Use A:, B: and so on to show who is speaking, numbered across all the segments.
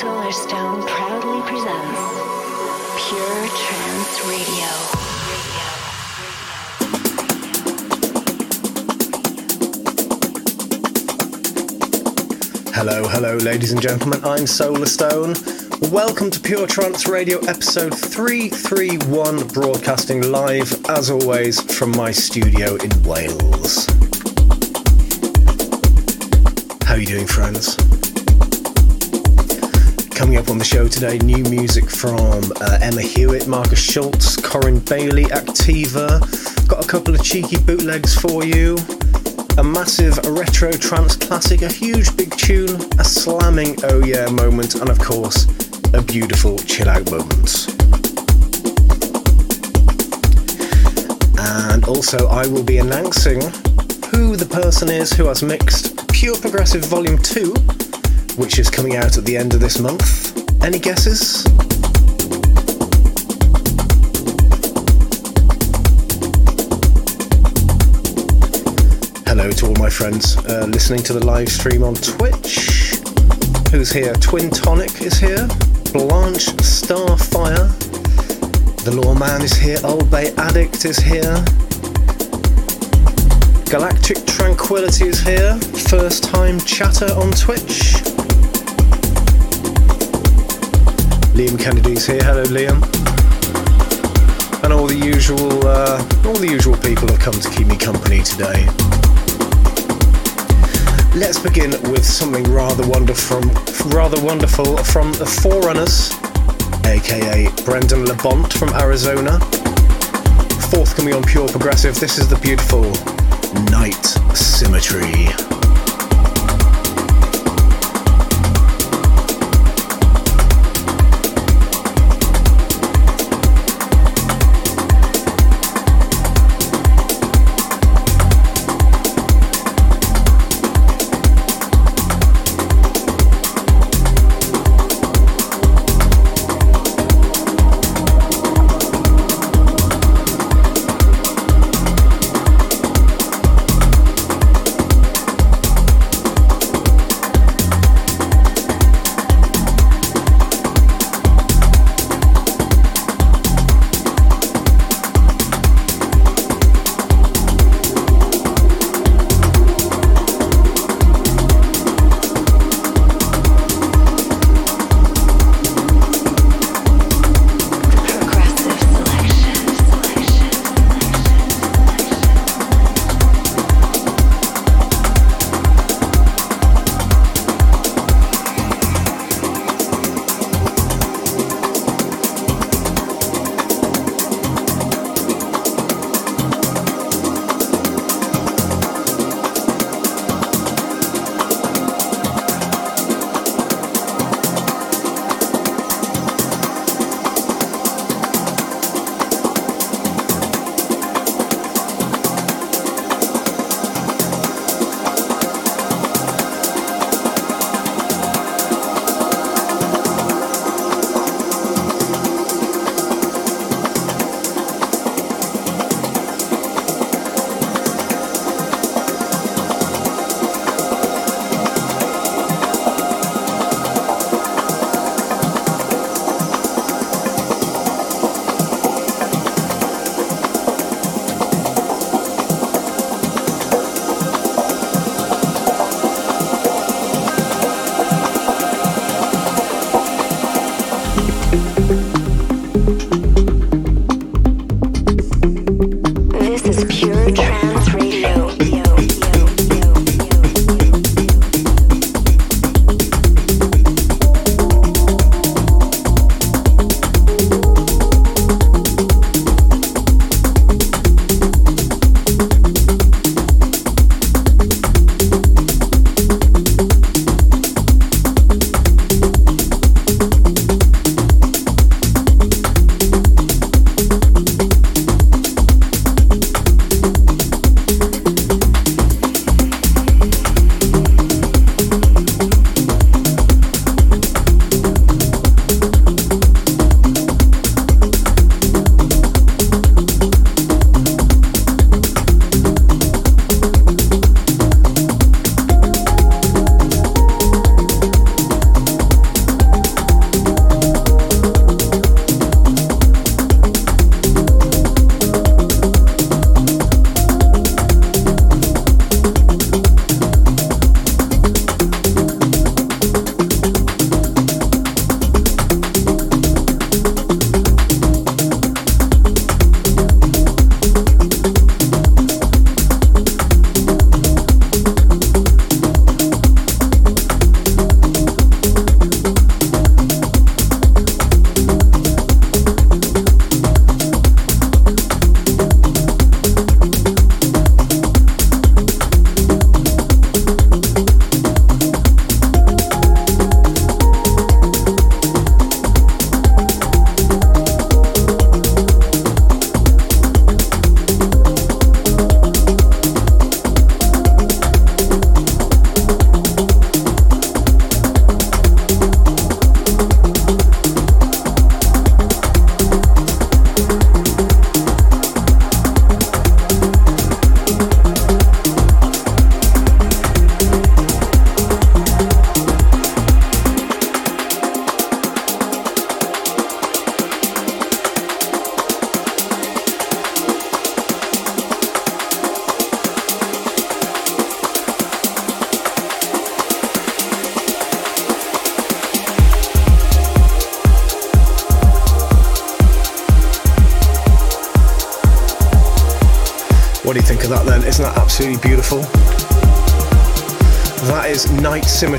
A: Solarstone proudly presents Pure Trance Radio.
B: Hello, hello, ladies and gentlemen. I'm Solarstone. Welcome to Pure Trance Radio episode 331, broadcasting live, as always, from my studio in Wales. How are you doing, friends? Coming up on the show today, new music from uh, Emma Hewitt, Markus Schulz, Corinne Bailey, Activa. Got a couple of cheeky bootlegs for you. A massive retro trance classic, a huge big tune, a slamming oh yeah moment, and of course, a beautiful chill out moment. And also, I will be announcing who the person is who has mixed Pure Progressive Volume 2 which is coming out at the end of this month. Any guesses? Hello to all my friends uh, listening to the live stream on Twitch. Who's here? Twin Tonic is here. Blanche Starfire. The Lawman is here. Old Bay Addict is here. Galactic Tranquility is here. First time chatter on Twitch. Liam Kennedy's here. Hello, Liam. And all the usual, uh, all the usual people have come to keep me company today. Let's begin with something rather wonderful, rather wonderful from the Forerunners, aka Brendan LeBont from Arizona. Forthcoming on Pure Progressive, this is the beautiful Night Symmetry.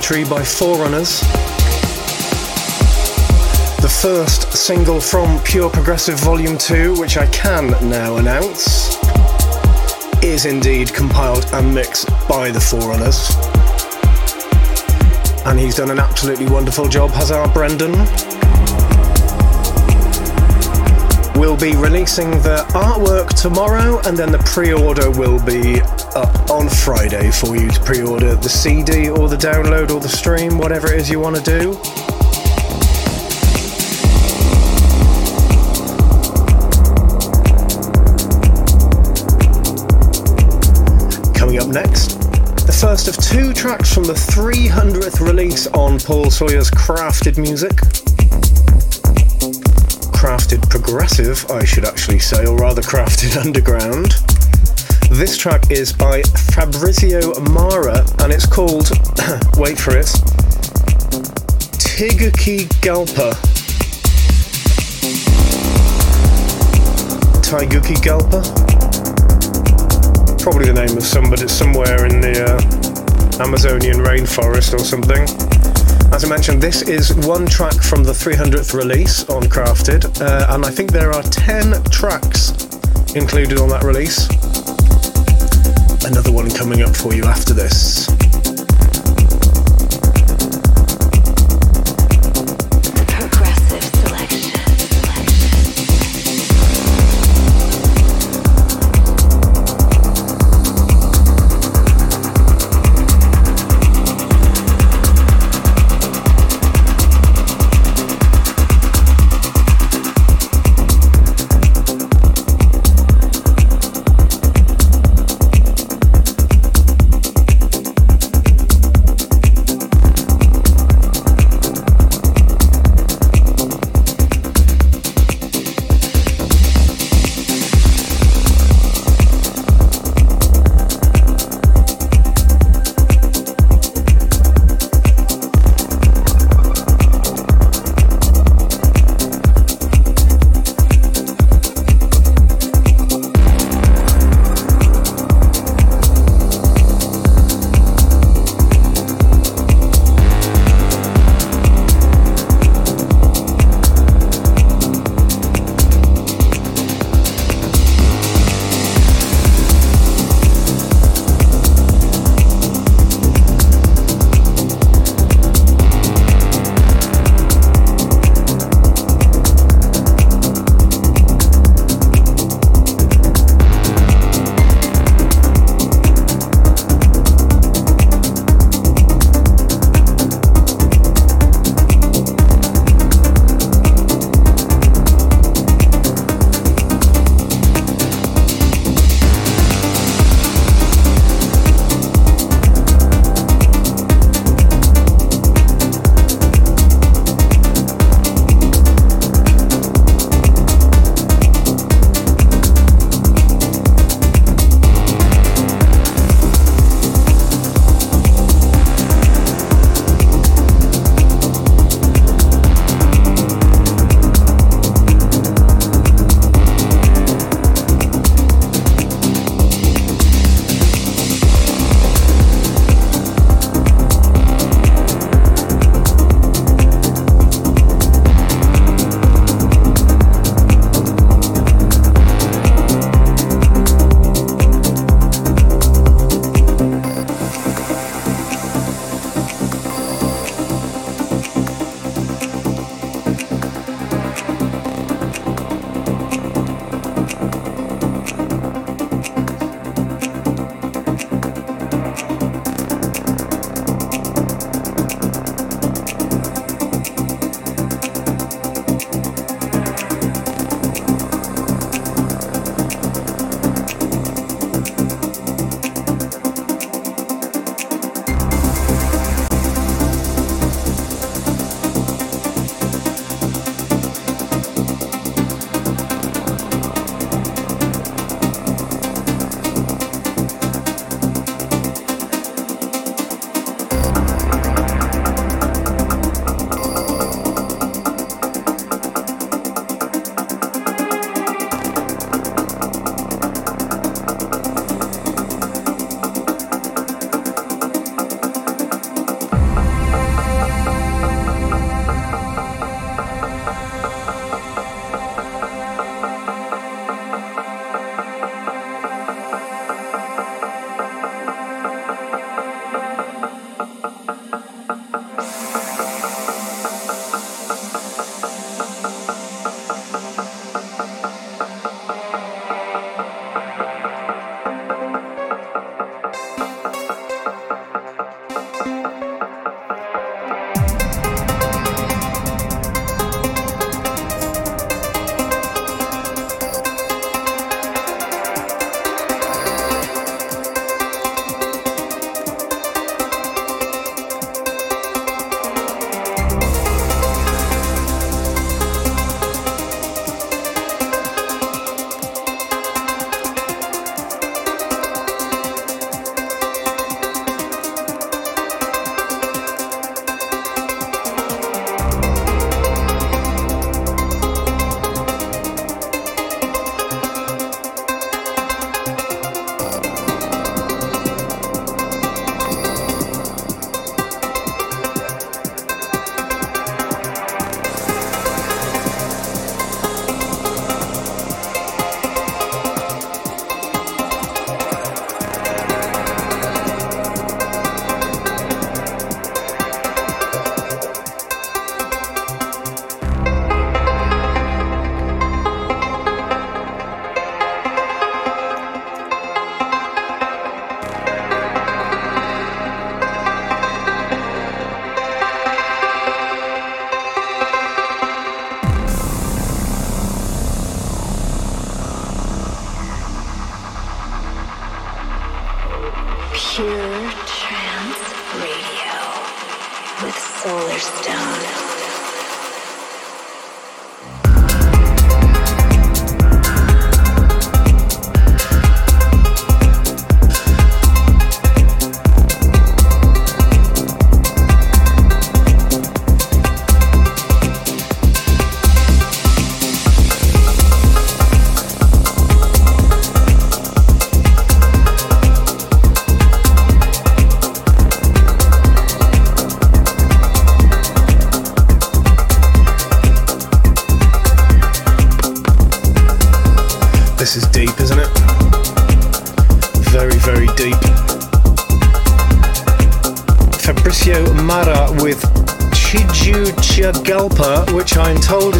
B: By Forerunners. The first single from Pure Progressive Volume 2, which I can now announce, is indeed compiled and mixed by the Forerunners. And he's done an absolutely wonderful job, has our Brendan. We'll be releasing the artwork tomorrow, and then the pre order will be up on Friday for you to pre order the CD or the download or the stream, whatever it is you want to do. Coming up next, the first of two tracks from the 300th release on Paul Sawyer's Crafted Music crafted progressive, I should actually say, or rather crafted underground. This track is by Fabrizio Mara and it's called, wait for it, Tiguki Galpa. Taiguki Galpa? Probably the name of somebody somewhere in the uh, Amazonian rainforest or something. As I mentioned, this is one track from the 300th release on Crafted, uh, and I think there are 10 tracks included on that release. Another one coming up for you after this.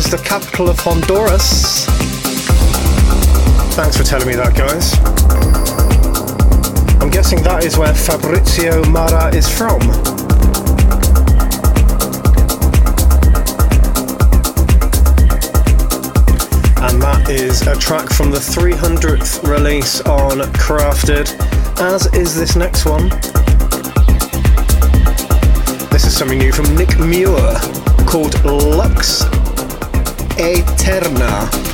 B: The capital of Honduras. Thanks for telling me that, guys. I'm guessing that is where Fabrizio Mara is from. And that is a track from the 300th release on Crafted, as is this next one. This is something new from Nick Muir called Lux Eterna.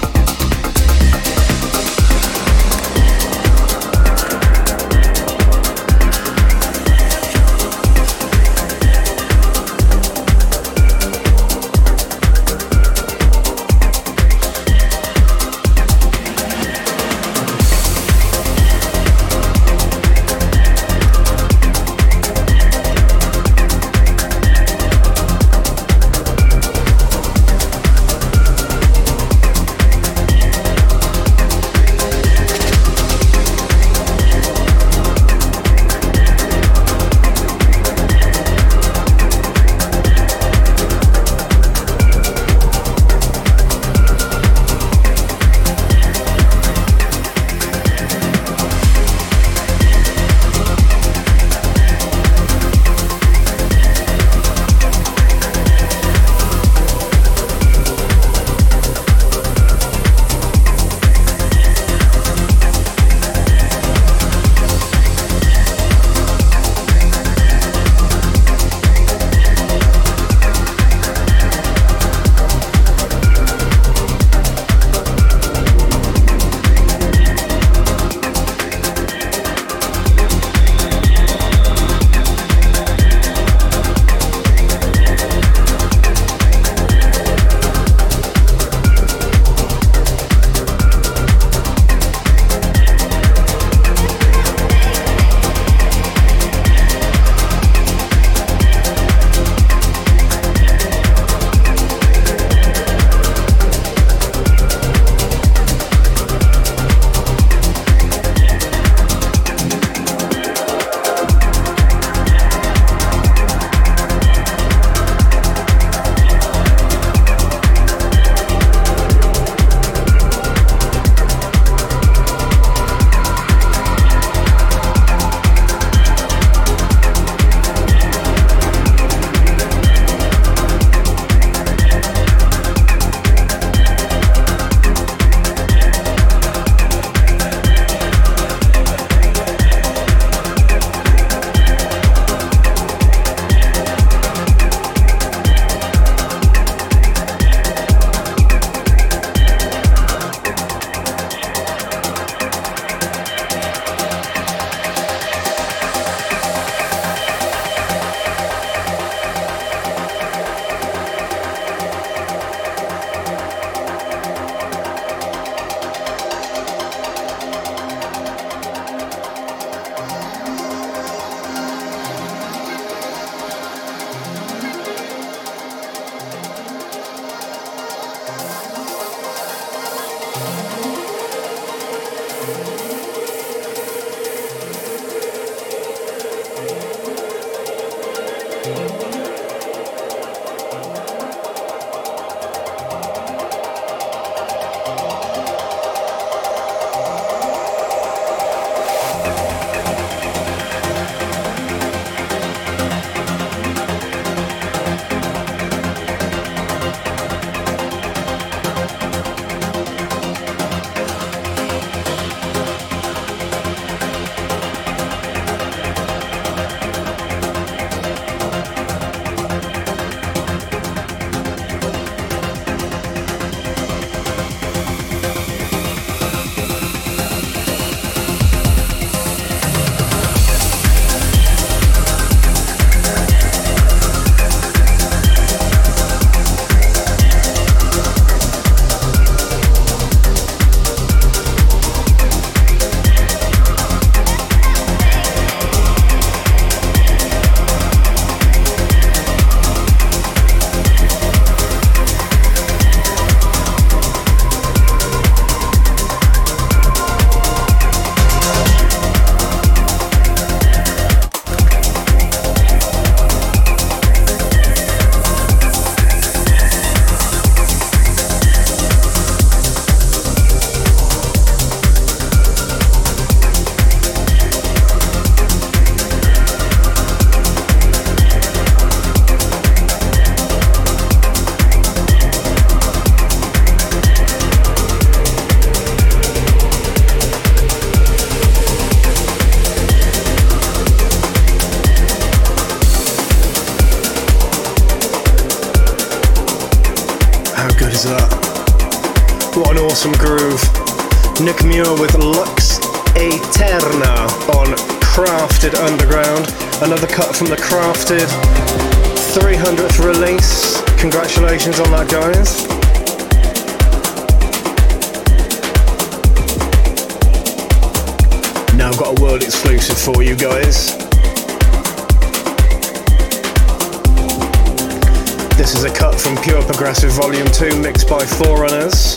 B: Progressive Volume 2 mixed by Forerunners.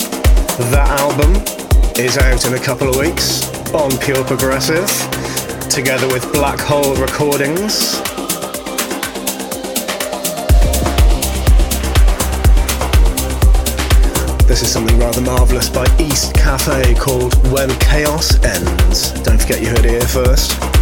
B: That album is out in a couple of weeks on Pure Progressive, together with Black Hole Recordings. This is something rather marvellous by East Cafe called When Chaos Ends. Don't forget you heard it here first.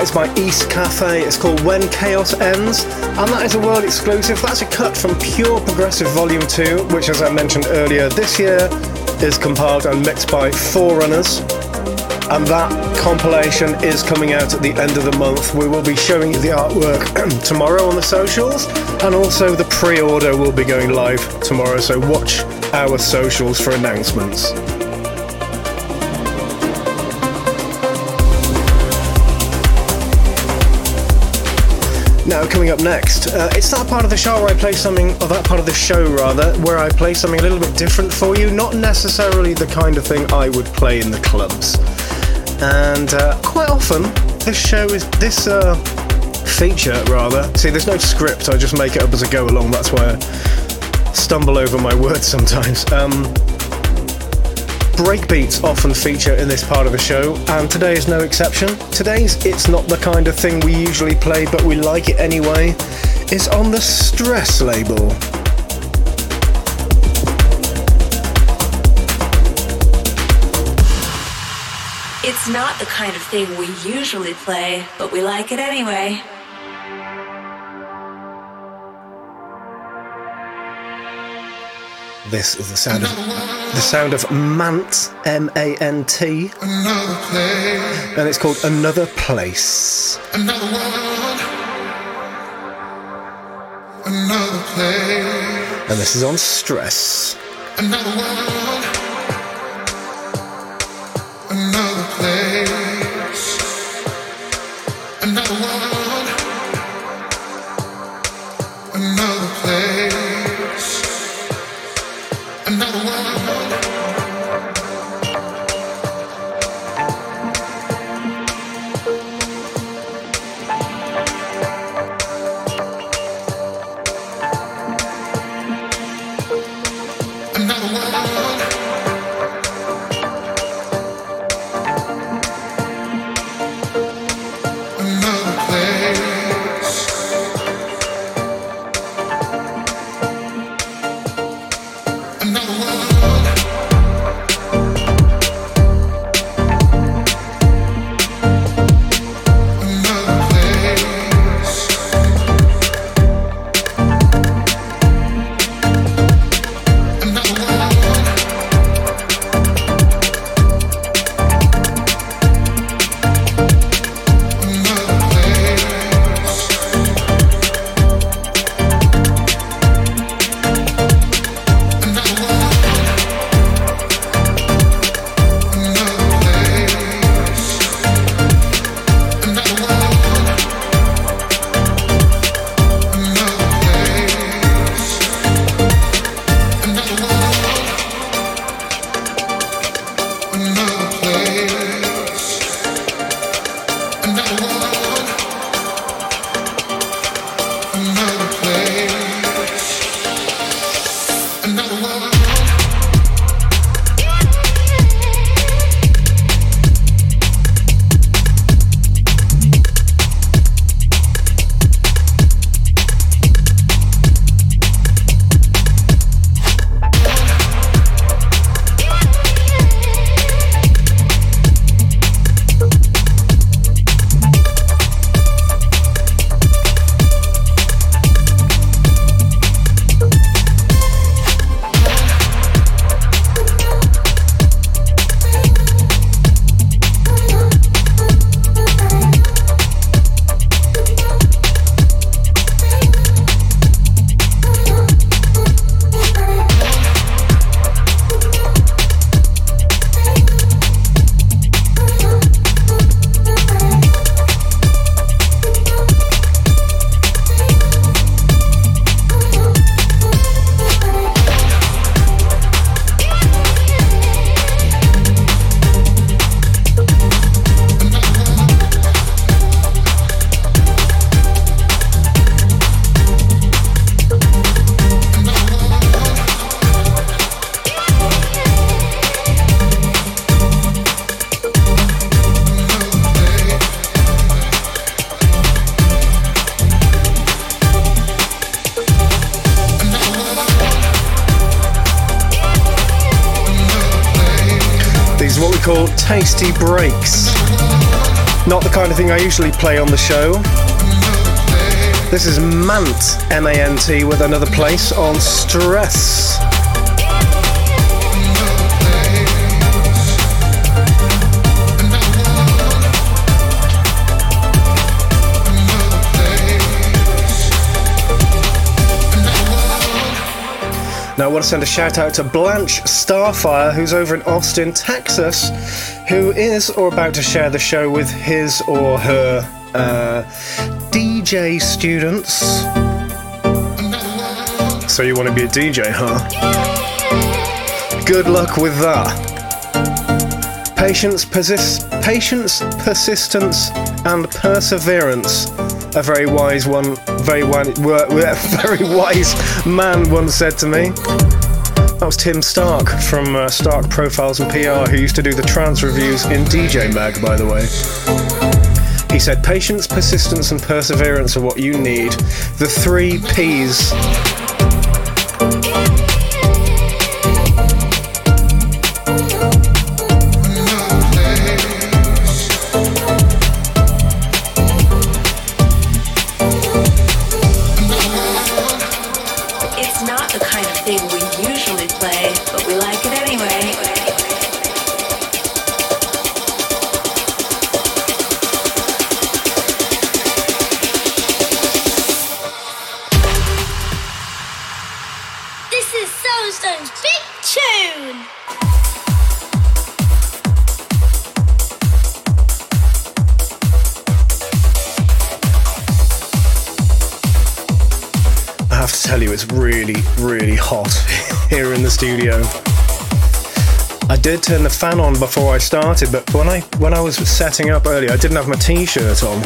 B: That is by East Cafe. It's called When Chaos Ends, and that is a world exclusive. That's a cut from Pure Progressive Volume 2, which, as I mentioned earlier, this year is compiled and mixed by Forerunners. And that compilation is coming out at the end of the month. We will be showing you the artwork tomorrow on the socials, and also the pre order will be going live tomorrow. So watch our socials for announcements. Coming up next, uh, it's that part of the show where I play something, or that part of the show rather, where I play something a little bit different for you, not necessarily the kind of thing I would play in the clubs. And uh, quite often, this show is this uh, feature rather. See, there's no script; I just make it up as I go along. That's why I stumble over my words sometimes. Um, breakbeats often feature in this part of the show, and today is no exception. Today's It's Not the Kind of Thing We Usually Play, but we like it anyway, is on the Stress label.
C: It's not the kind of thing we usually play, but we like it anyway.
B: This is the sound of the sound of Mant M A N T, and it's called Another Place.
D: Another one, another place.
B: And this is on Stress.
D: Another one,
B: tasty breaks. Not the kind of thing I usually play on the show. This is Mant, M A N T, with another place on Stress. Now, I want to send a shout out to Blanche Starfire, who's over in Austin, Texas, who is or about to share the show with his or her uh, DJ students. So you want to be a DJ, huh? Good luck with that. Patience, persist, patience, persistence, and perseverance. A very wise one, very wise, very wise man once said to me. That was Tim Stark from uh, Stark Profiles and PR, who used to do the trance reviews in DJ Mag, by the way. He said, Patience, persistence, and perseverance are what you need. The three P's. Hot here in the studio. I did turn the fan on before I started, but when I when I was setting up earlier, I didn't have my t-shirt on,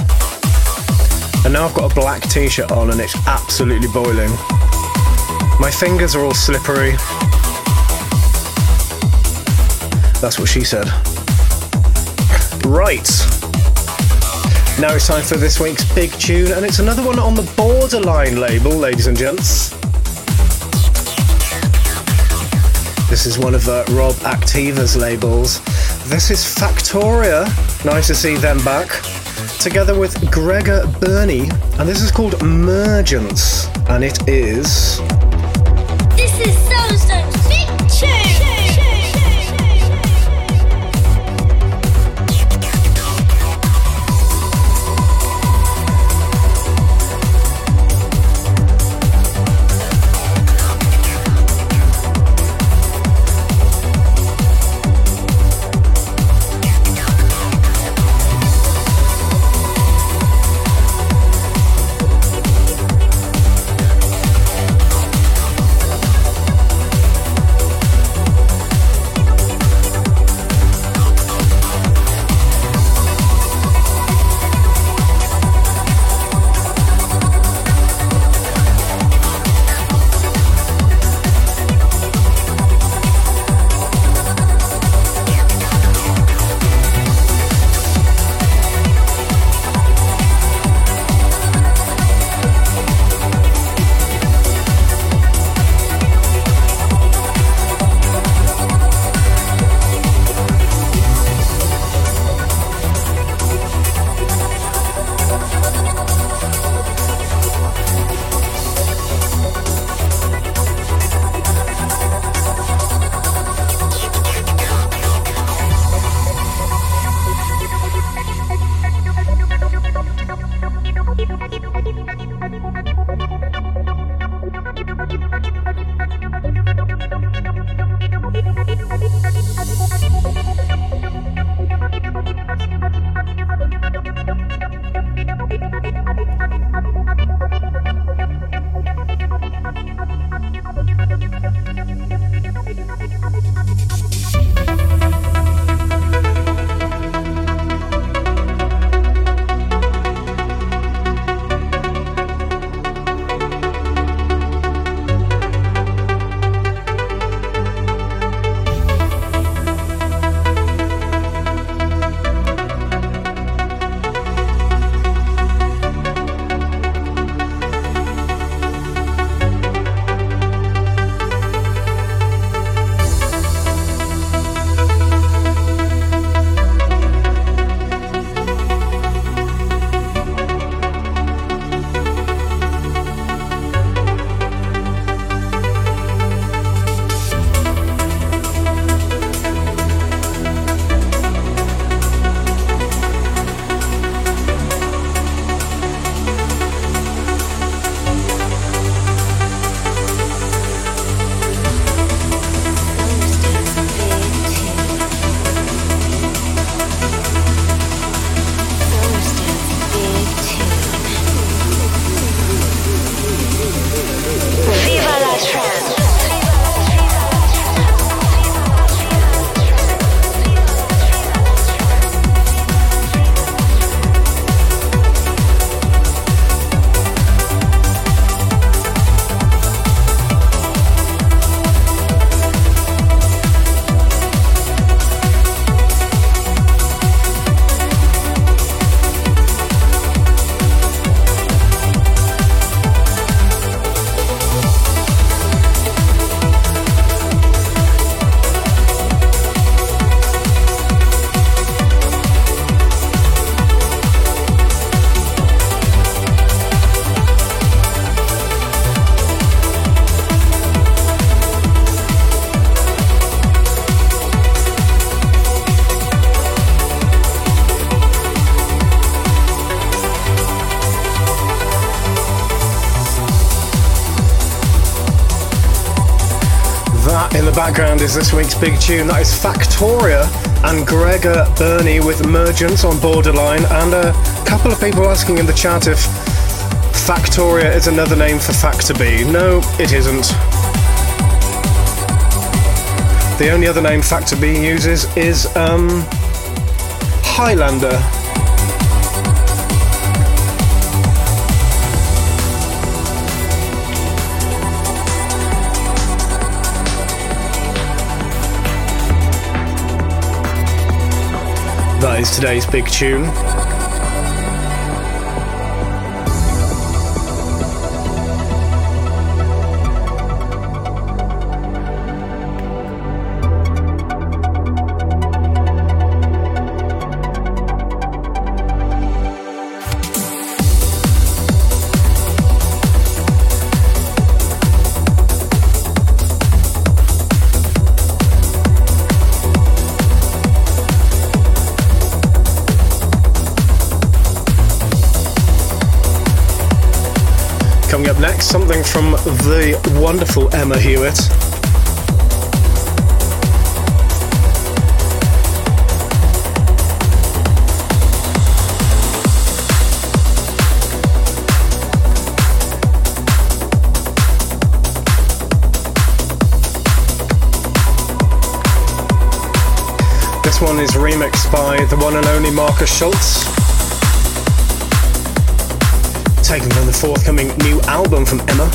B: and now I've got a black t-shirt on, and it's absolutely boiling. My fingers are all slippery. That's what she said. Right. Now it's time for this week's big tune, and it's another one on the Borderline label, ladies and gents. This is one of uh, Rob Activa's labels. This is Factoria. Nice to see them back. Together with Gregor Burney, and this is called Emergence, and it is.
E: Is
F: this week's big tune. That is Factoria and Gregor Burney with Emergence on Borderline, and a couple of people asking in the chat if Factoria is another name for Factor B. No, it isn't. The only other name Factor B uses is um, Highlander. That is today's big tune. From the wonderful Emma Hewitt. This one is remixed by the one and only Markus Schulz taken from the forthcoming new album from Emma.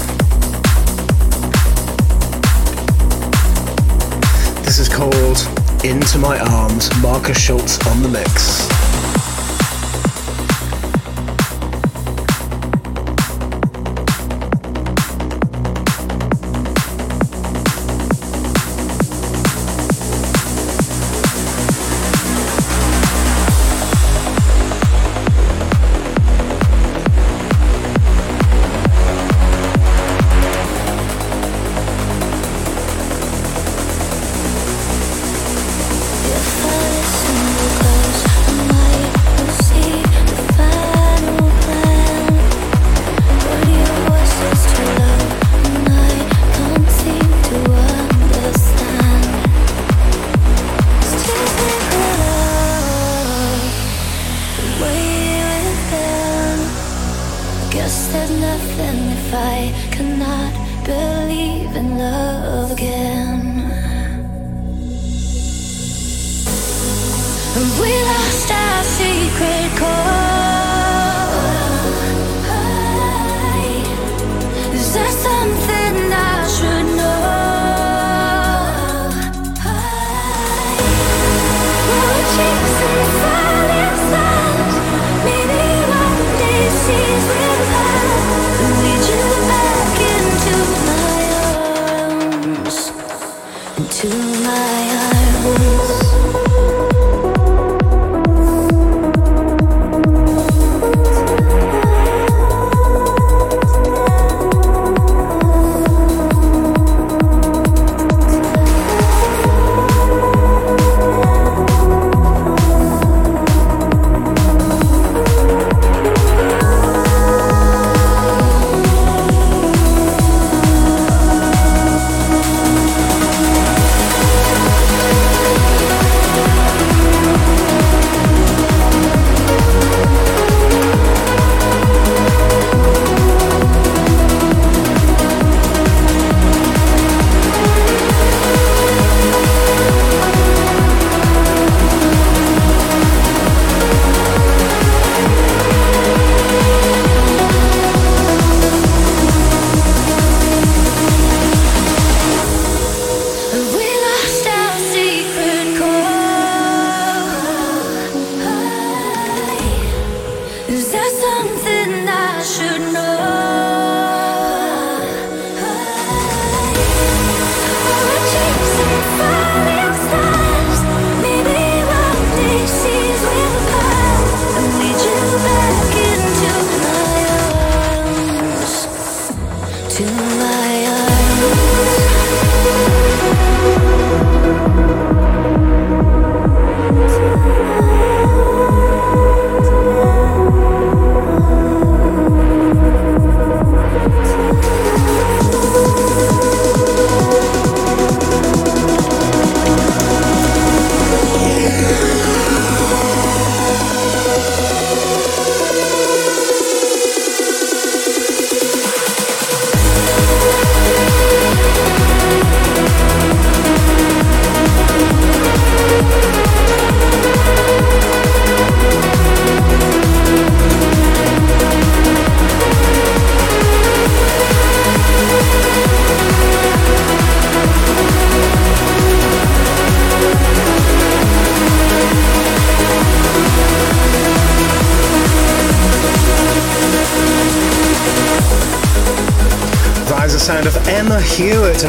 F: This is called Into My Arms, Markus Schulz on the mix.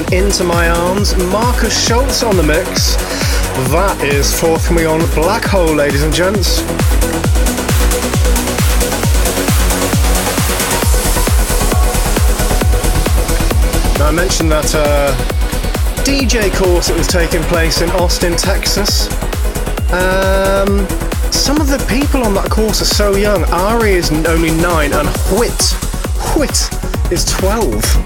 G: And Into My Arms,
B: Markus Schulz on the mix. That is forthcoming on Black Hole, ladies and gents. Now, I mentioned that uh, DJ course that was taking place in Austin, Texas. Um, some of the people on that course are so young. Ari is only nine, and Whit, Whit is 12.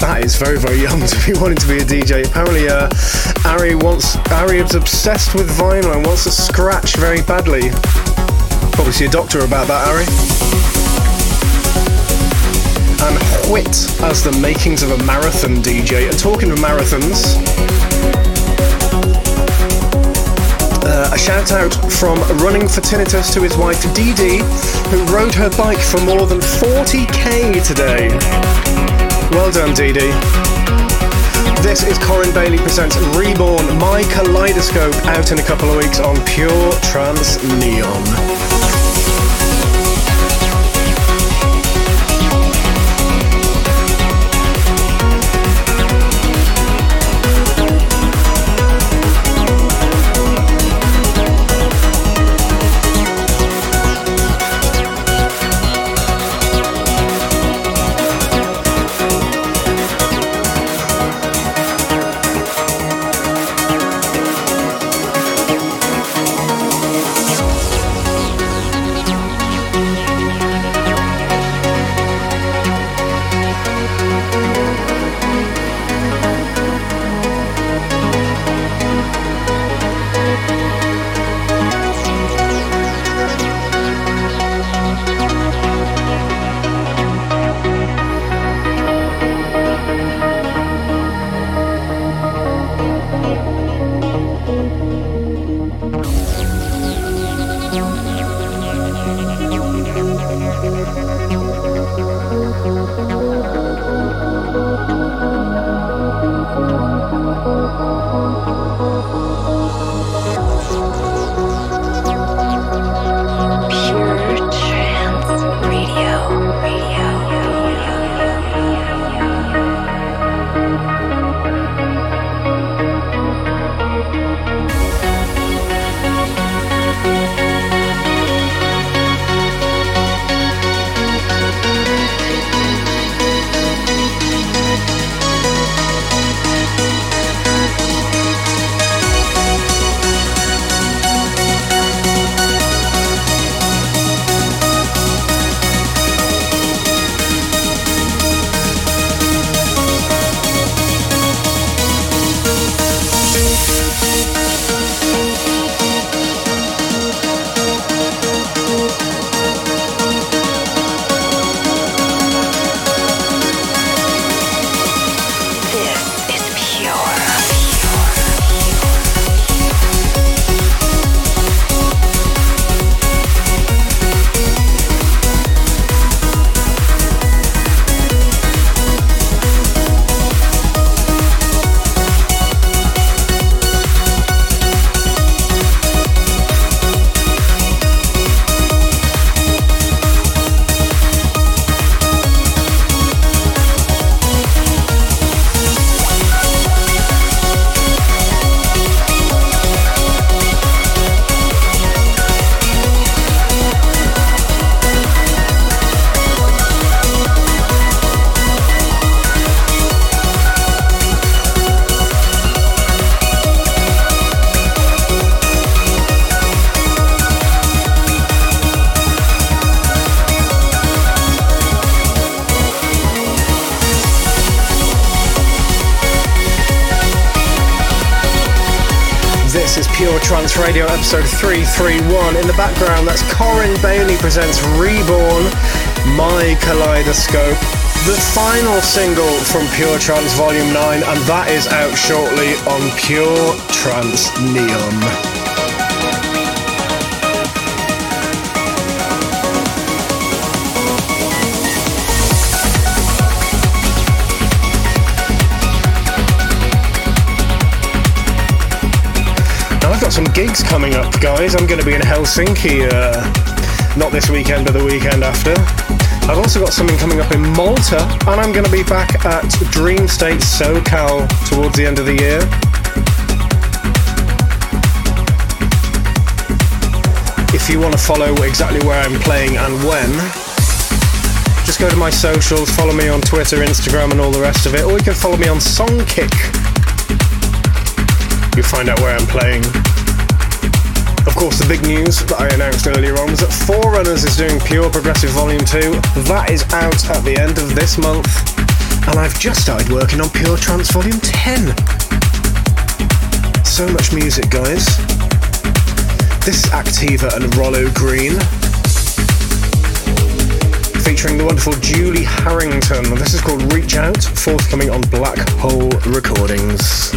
B: That is very, very young to be wanting to be a DJ. Apparently, uh, Ari wants, Ari is obsessed with vinyl and wants to scratch very badly. Probably see a doctor about that, Ari. And Whit as the makings of a marathon DJ. And talking of marathons, uh, a shout out from Running for Tinnitus to his wife Dee Dee, who rode her bike for more than 40k today. Well done, Dee. This is Corin Bailey Presents Reborn, my kaleidoscope, out in a couple of weeks on Pure Trance Neon.
A: Radio
B: episode 331. In the background, that's Corin Bailey presents Reborn, My Kaleidoscope, the final single from Pure Trance Volume 9, and that is out shortly on Pure Trance Neon. Some gigs coming up, guys. I'm going to be in Helsinki, uh, not this weekend, but the weekend after. I've also got something coming up in Malta, and I'm going to be back at Dreamstate SoCal towards the end of the year. If you want to follow exactly where I'm playing and when, just go to my socials, follow me on Twitter, Instagram, and all the rest of it, or you can follow me on Songkick. You'll find out where I'm playing. Of course, the big news that I announced earlier on was that Forerunners is doing Pure Progressive Volume 2. That is out at the end of this month. And I've just started working on Pure Trance Volume 10. So much music, guys. This is Activa and Rollo Green. Featuring the wonderful Julie Harrington. This is called Reach Out, forthcoming on Black Hole Recordings.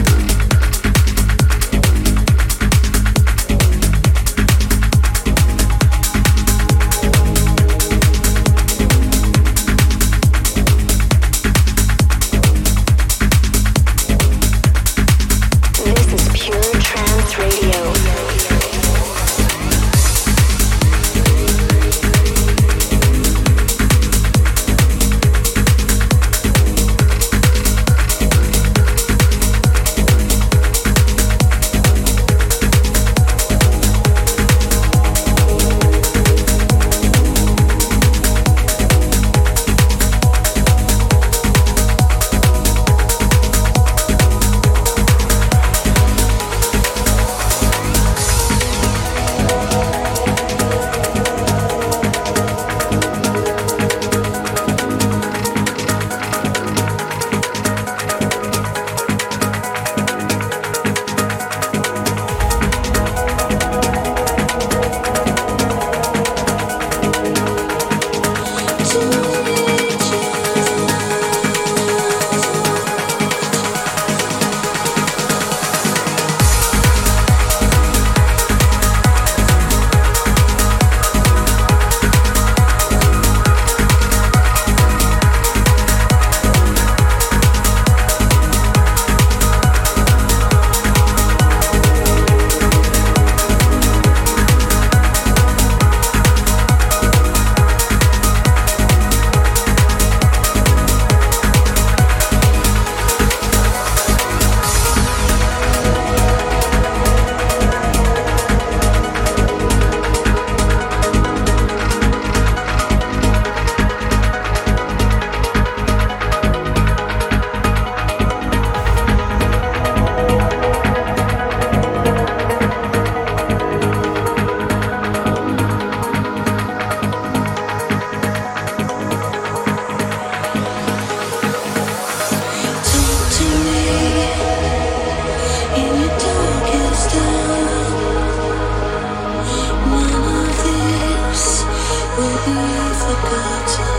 A: I got you.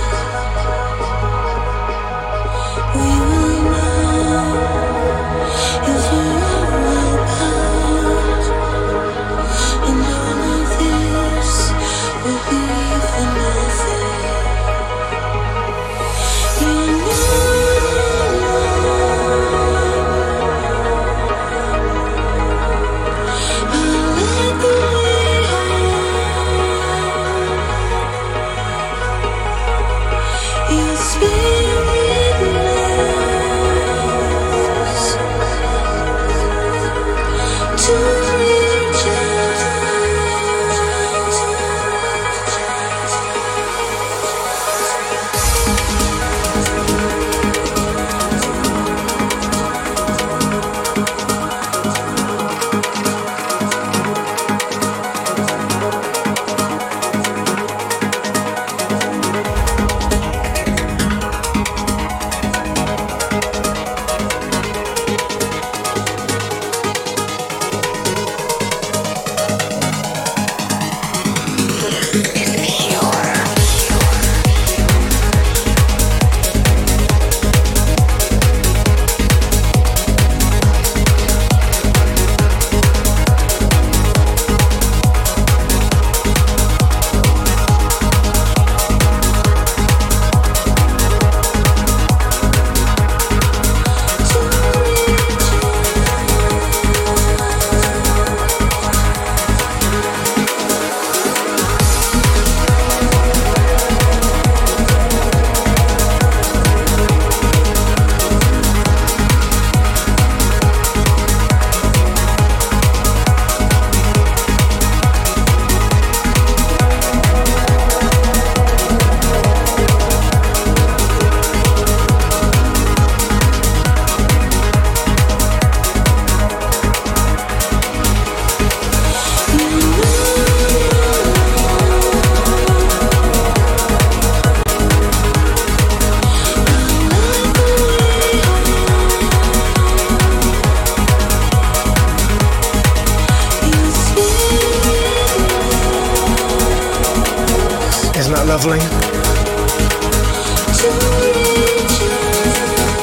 F: Lovely.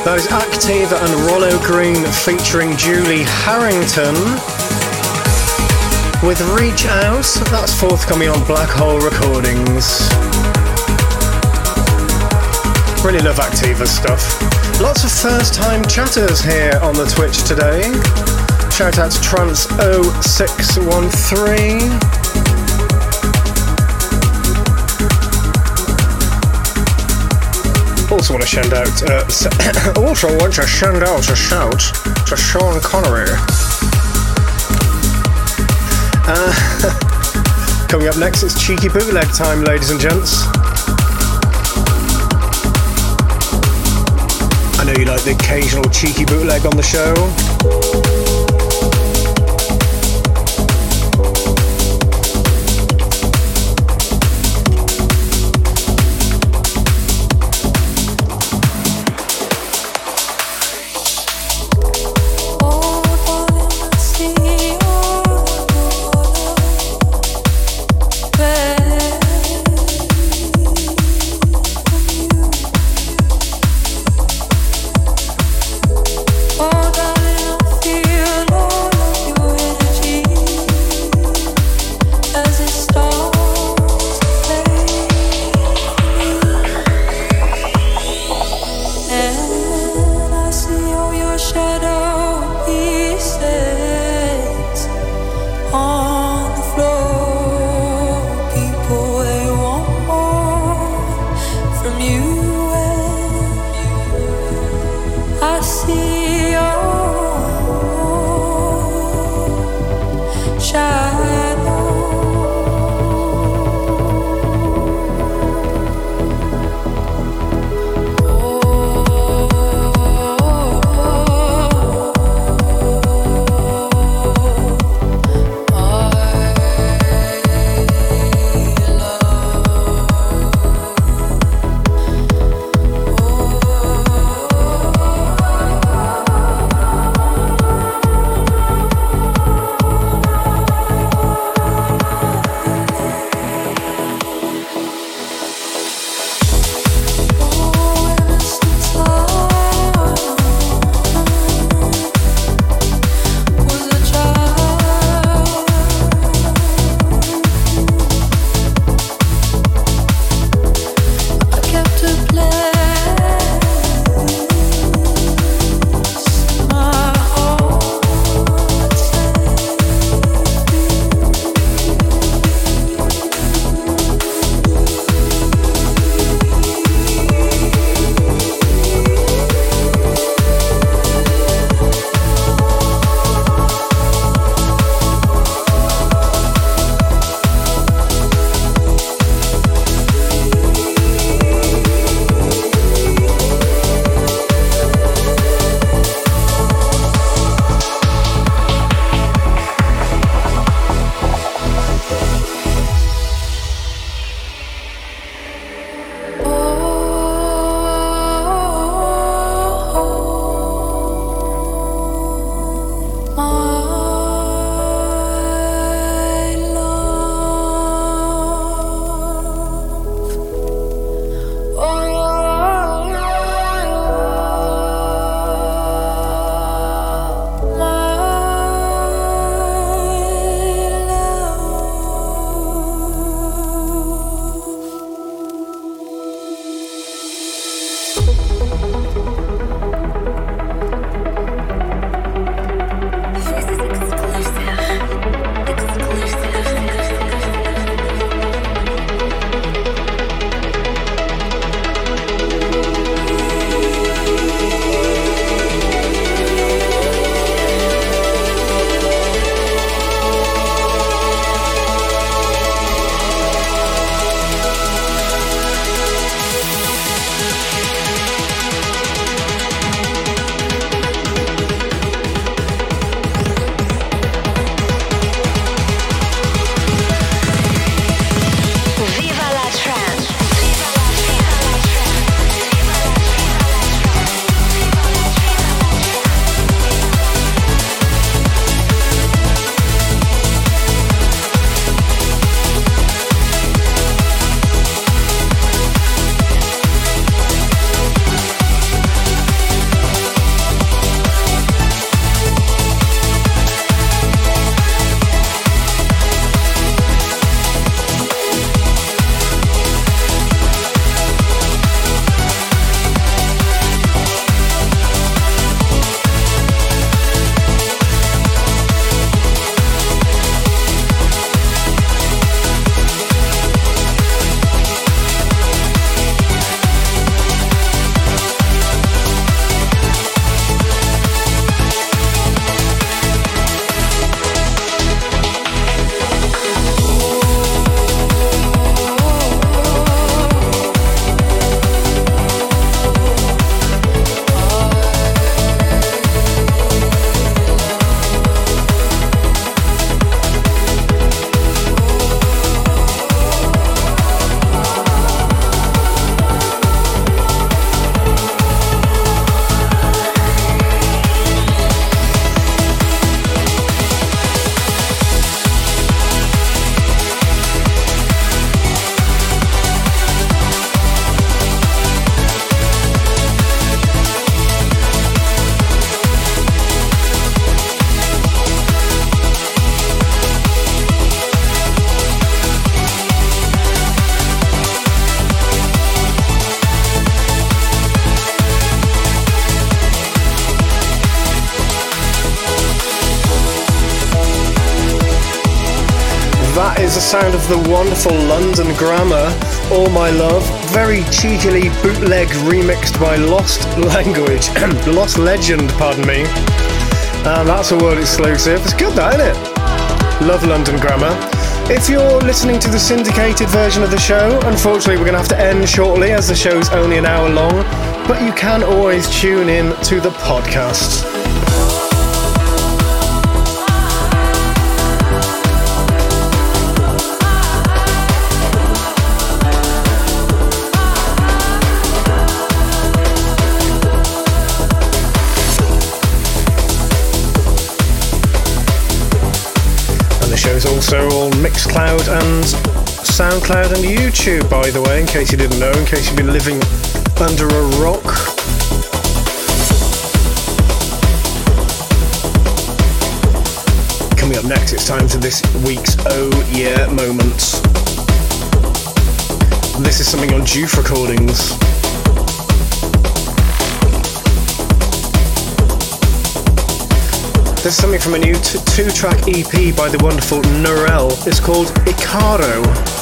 F: That is Activa and Rollo Green featuring Julie Harrington with Reach Out. That's forthcoming on Black Hole Recordings. Really love Activa stuff. Lots of first time chatters here on the Twitch today. Shout out to Trance0613. Also want to shout out. Uh, also want to send out a shout to Sean Connery. Uh, coming up next, it's cheeky bootleg time, ladies and gents. I know you like the occasional cheeky bootleg on the show.
B: The wonderful London Grammar, All My Love, very cheekily bootleg remixed by Lost Language, Lost Legend, pardon me. Um, that's a world exclusive. It's good, that, isn't it? Love London Grammar. If you're listening to the syndicated version of the show, unfortunately, we're going to have to end shortly as the show's only an hour long, but you can always tune in to the podcast. Also on Mixcloud and SoundCloud and YouTube, by the way, in case you didn't know, in case you've been living under a rock. Coming up next, it's time for this week's Oh Yeah moments. This is something on Juve Recordings. This is something from a new two-track EP by the wonderful Norel. It's called Icaro.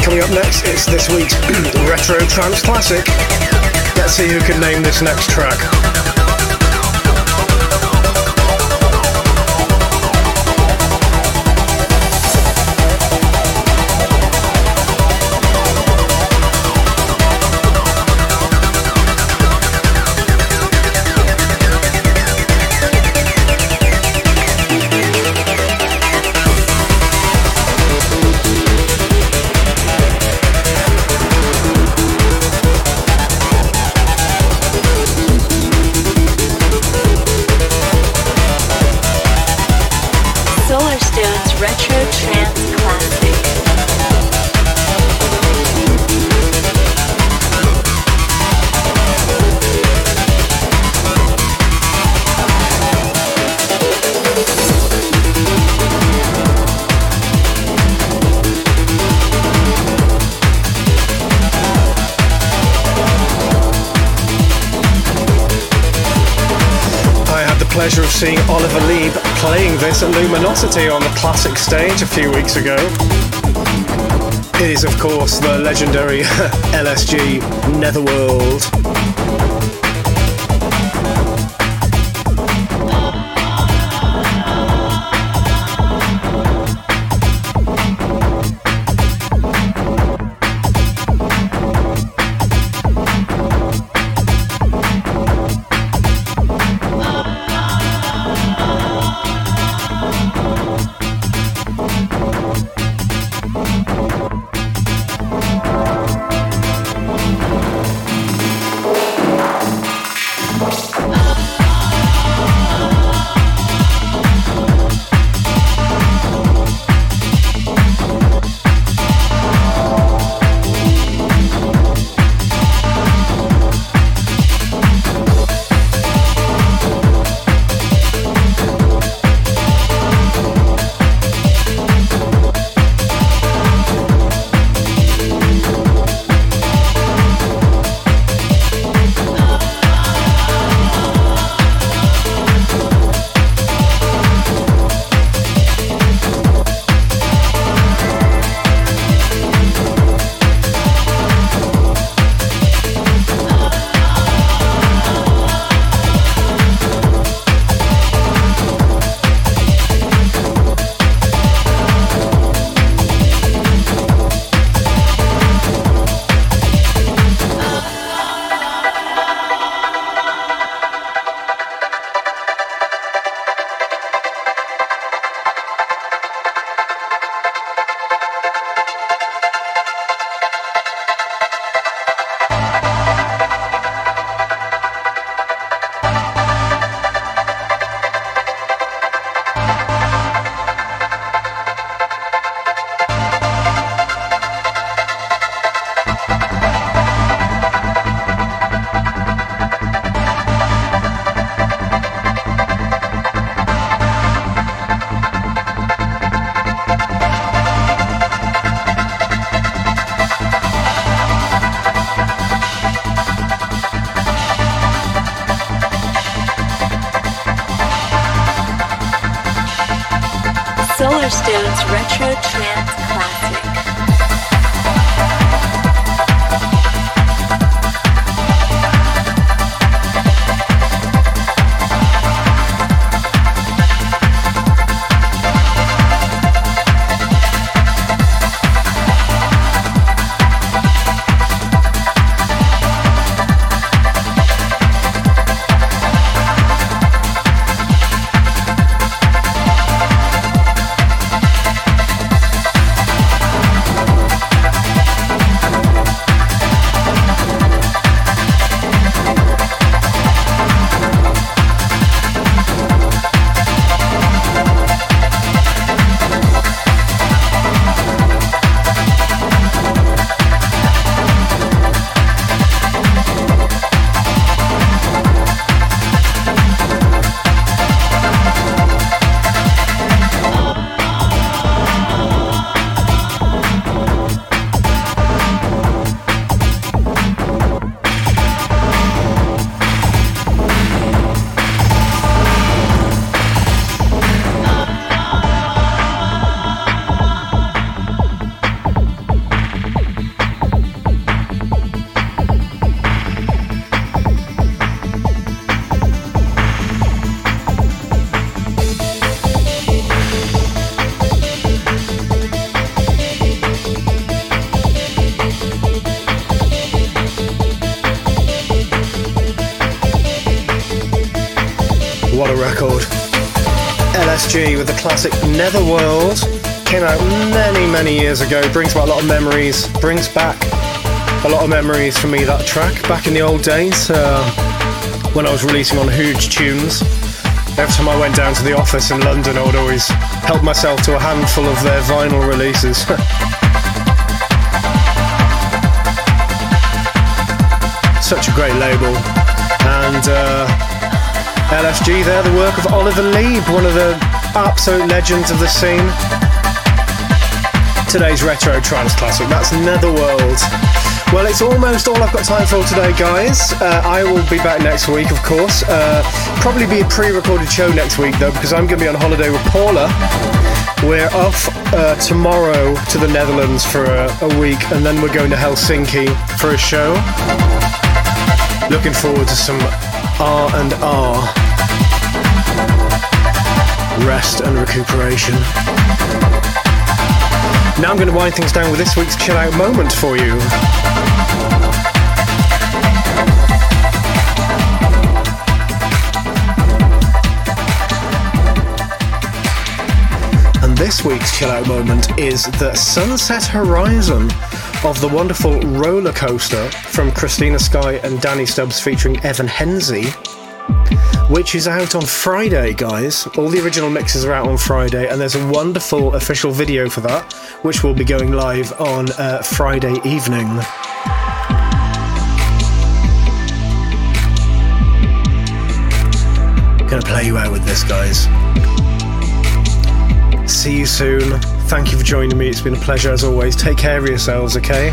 B: Coming up next, it's this week's Retro Trance Classic. Let's see who can name this next track. Pleasure of seeing Oliver Lieb playing this at Luminosity on the classic stage a few weeks ago. It is, of course, the legendary LSG Netherworld.
C: Solarstone's Retro
B: Netherworld came out many, many years ago. Brings back a lot of memories. Brings back a lot of memories for me, that track. Back in the old days, uh, when I was releasing on Hooj Choons. Every time I went down to the office in London, I would always help myself to a handful of their vinyl releases. Such a great label. And uh, LSG there, the work of Oliver Lieb, one of the absolute legends of the scene. Today's retro trance classic, that's Netherworld. Well, it's almost all I've got time for today, guys. Uh, I will be back next week, of course. Uh, probably be a pre recorded show next week, though, because I'm going to be on holiday with Paula. We're off uh, tomorrow to the Netherlands for a, a week, and then we're going to Helsinki for a show. Looking forward to some R and R, rest and recuperation. Now I'm going to wind things down with this week's chill out moment for you. And this week's chill out moment is the Sunset Horizon of the wonderful roller coaster from Kristina Sky and Danny Stubbs featuring Evan Henzi, which is out on Friday, guys. All the original mixes are out on Friday, and there's a wonderful official video for that, which will be going live on uh, Friday evening. Gonna play you out with this, guys. See you soon. Thank you for joining me. It's been a pleasure as always. Take care of yourselves, okay?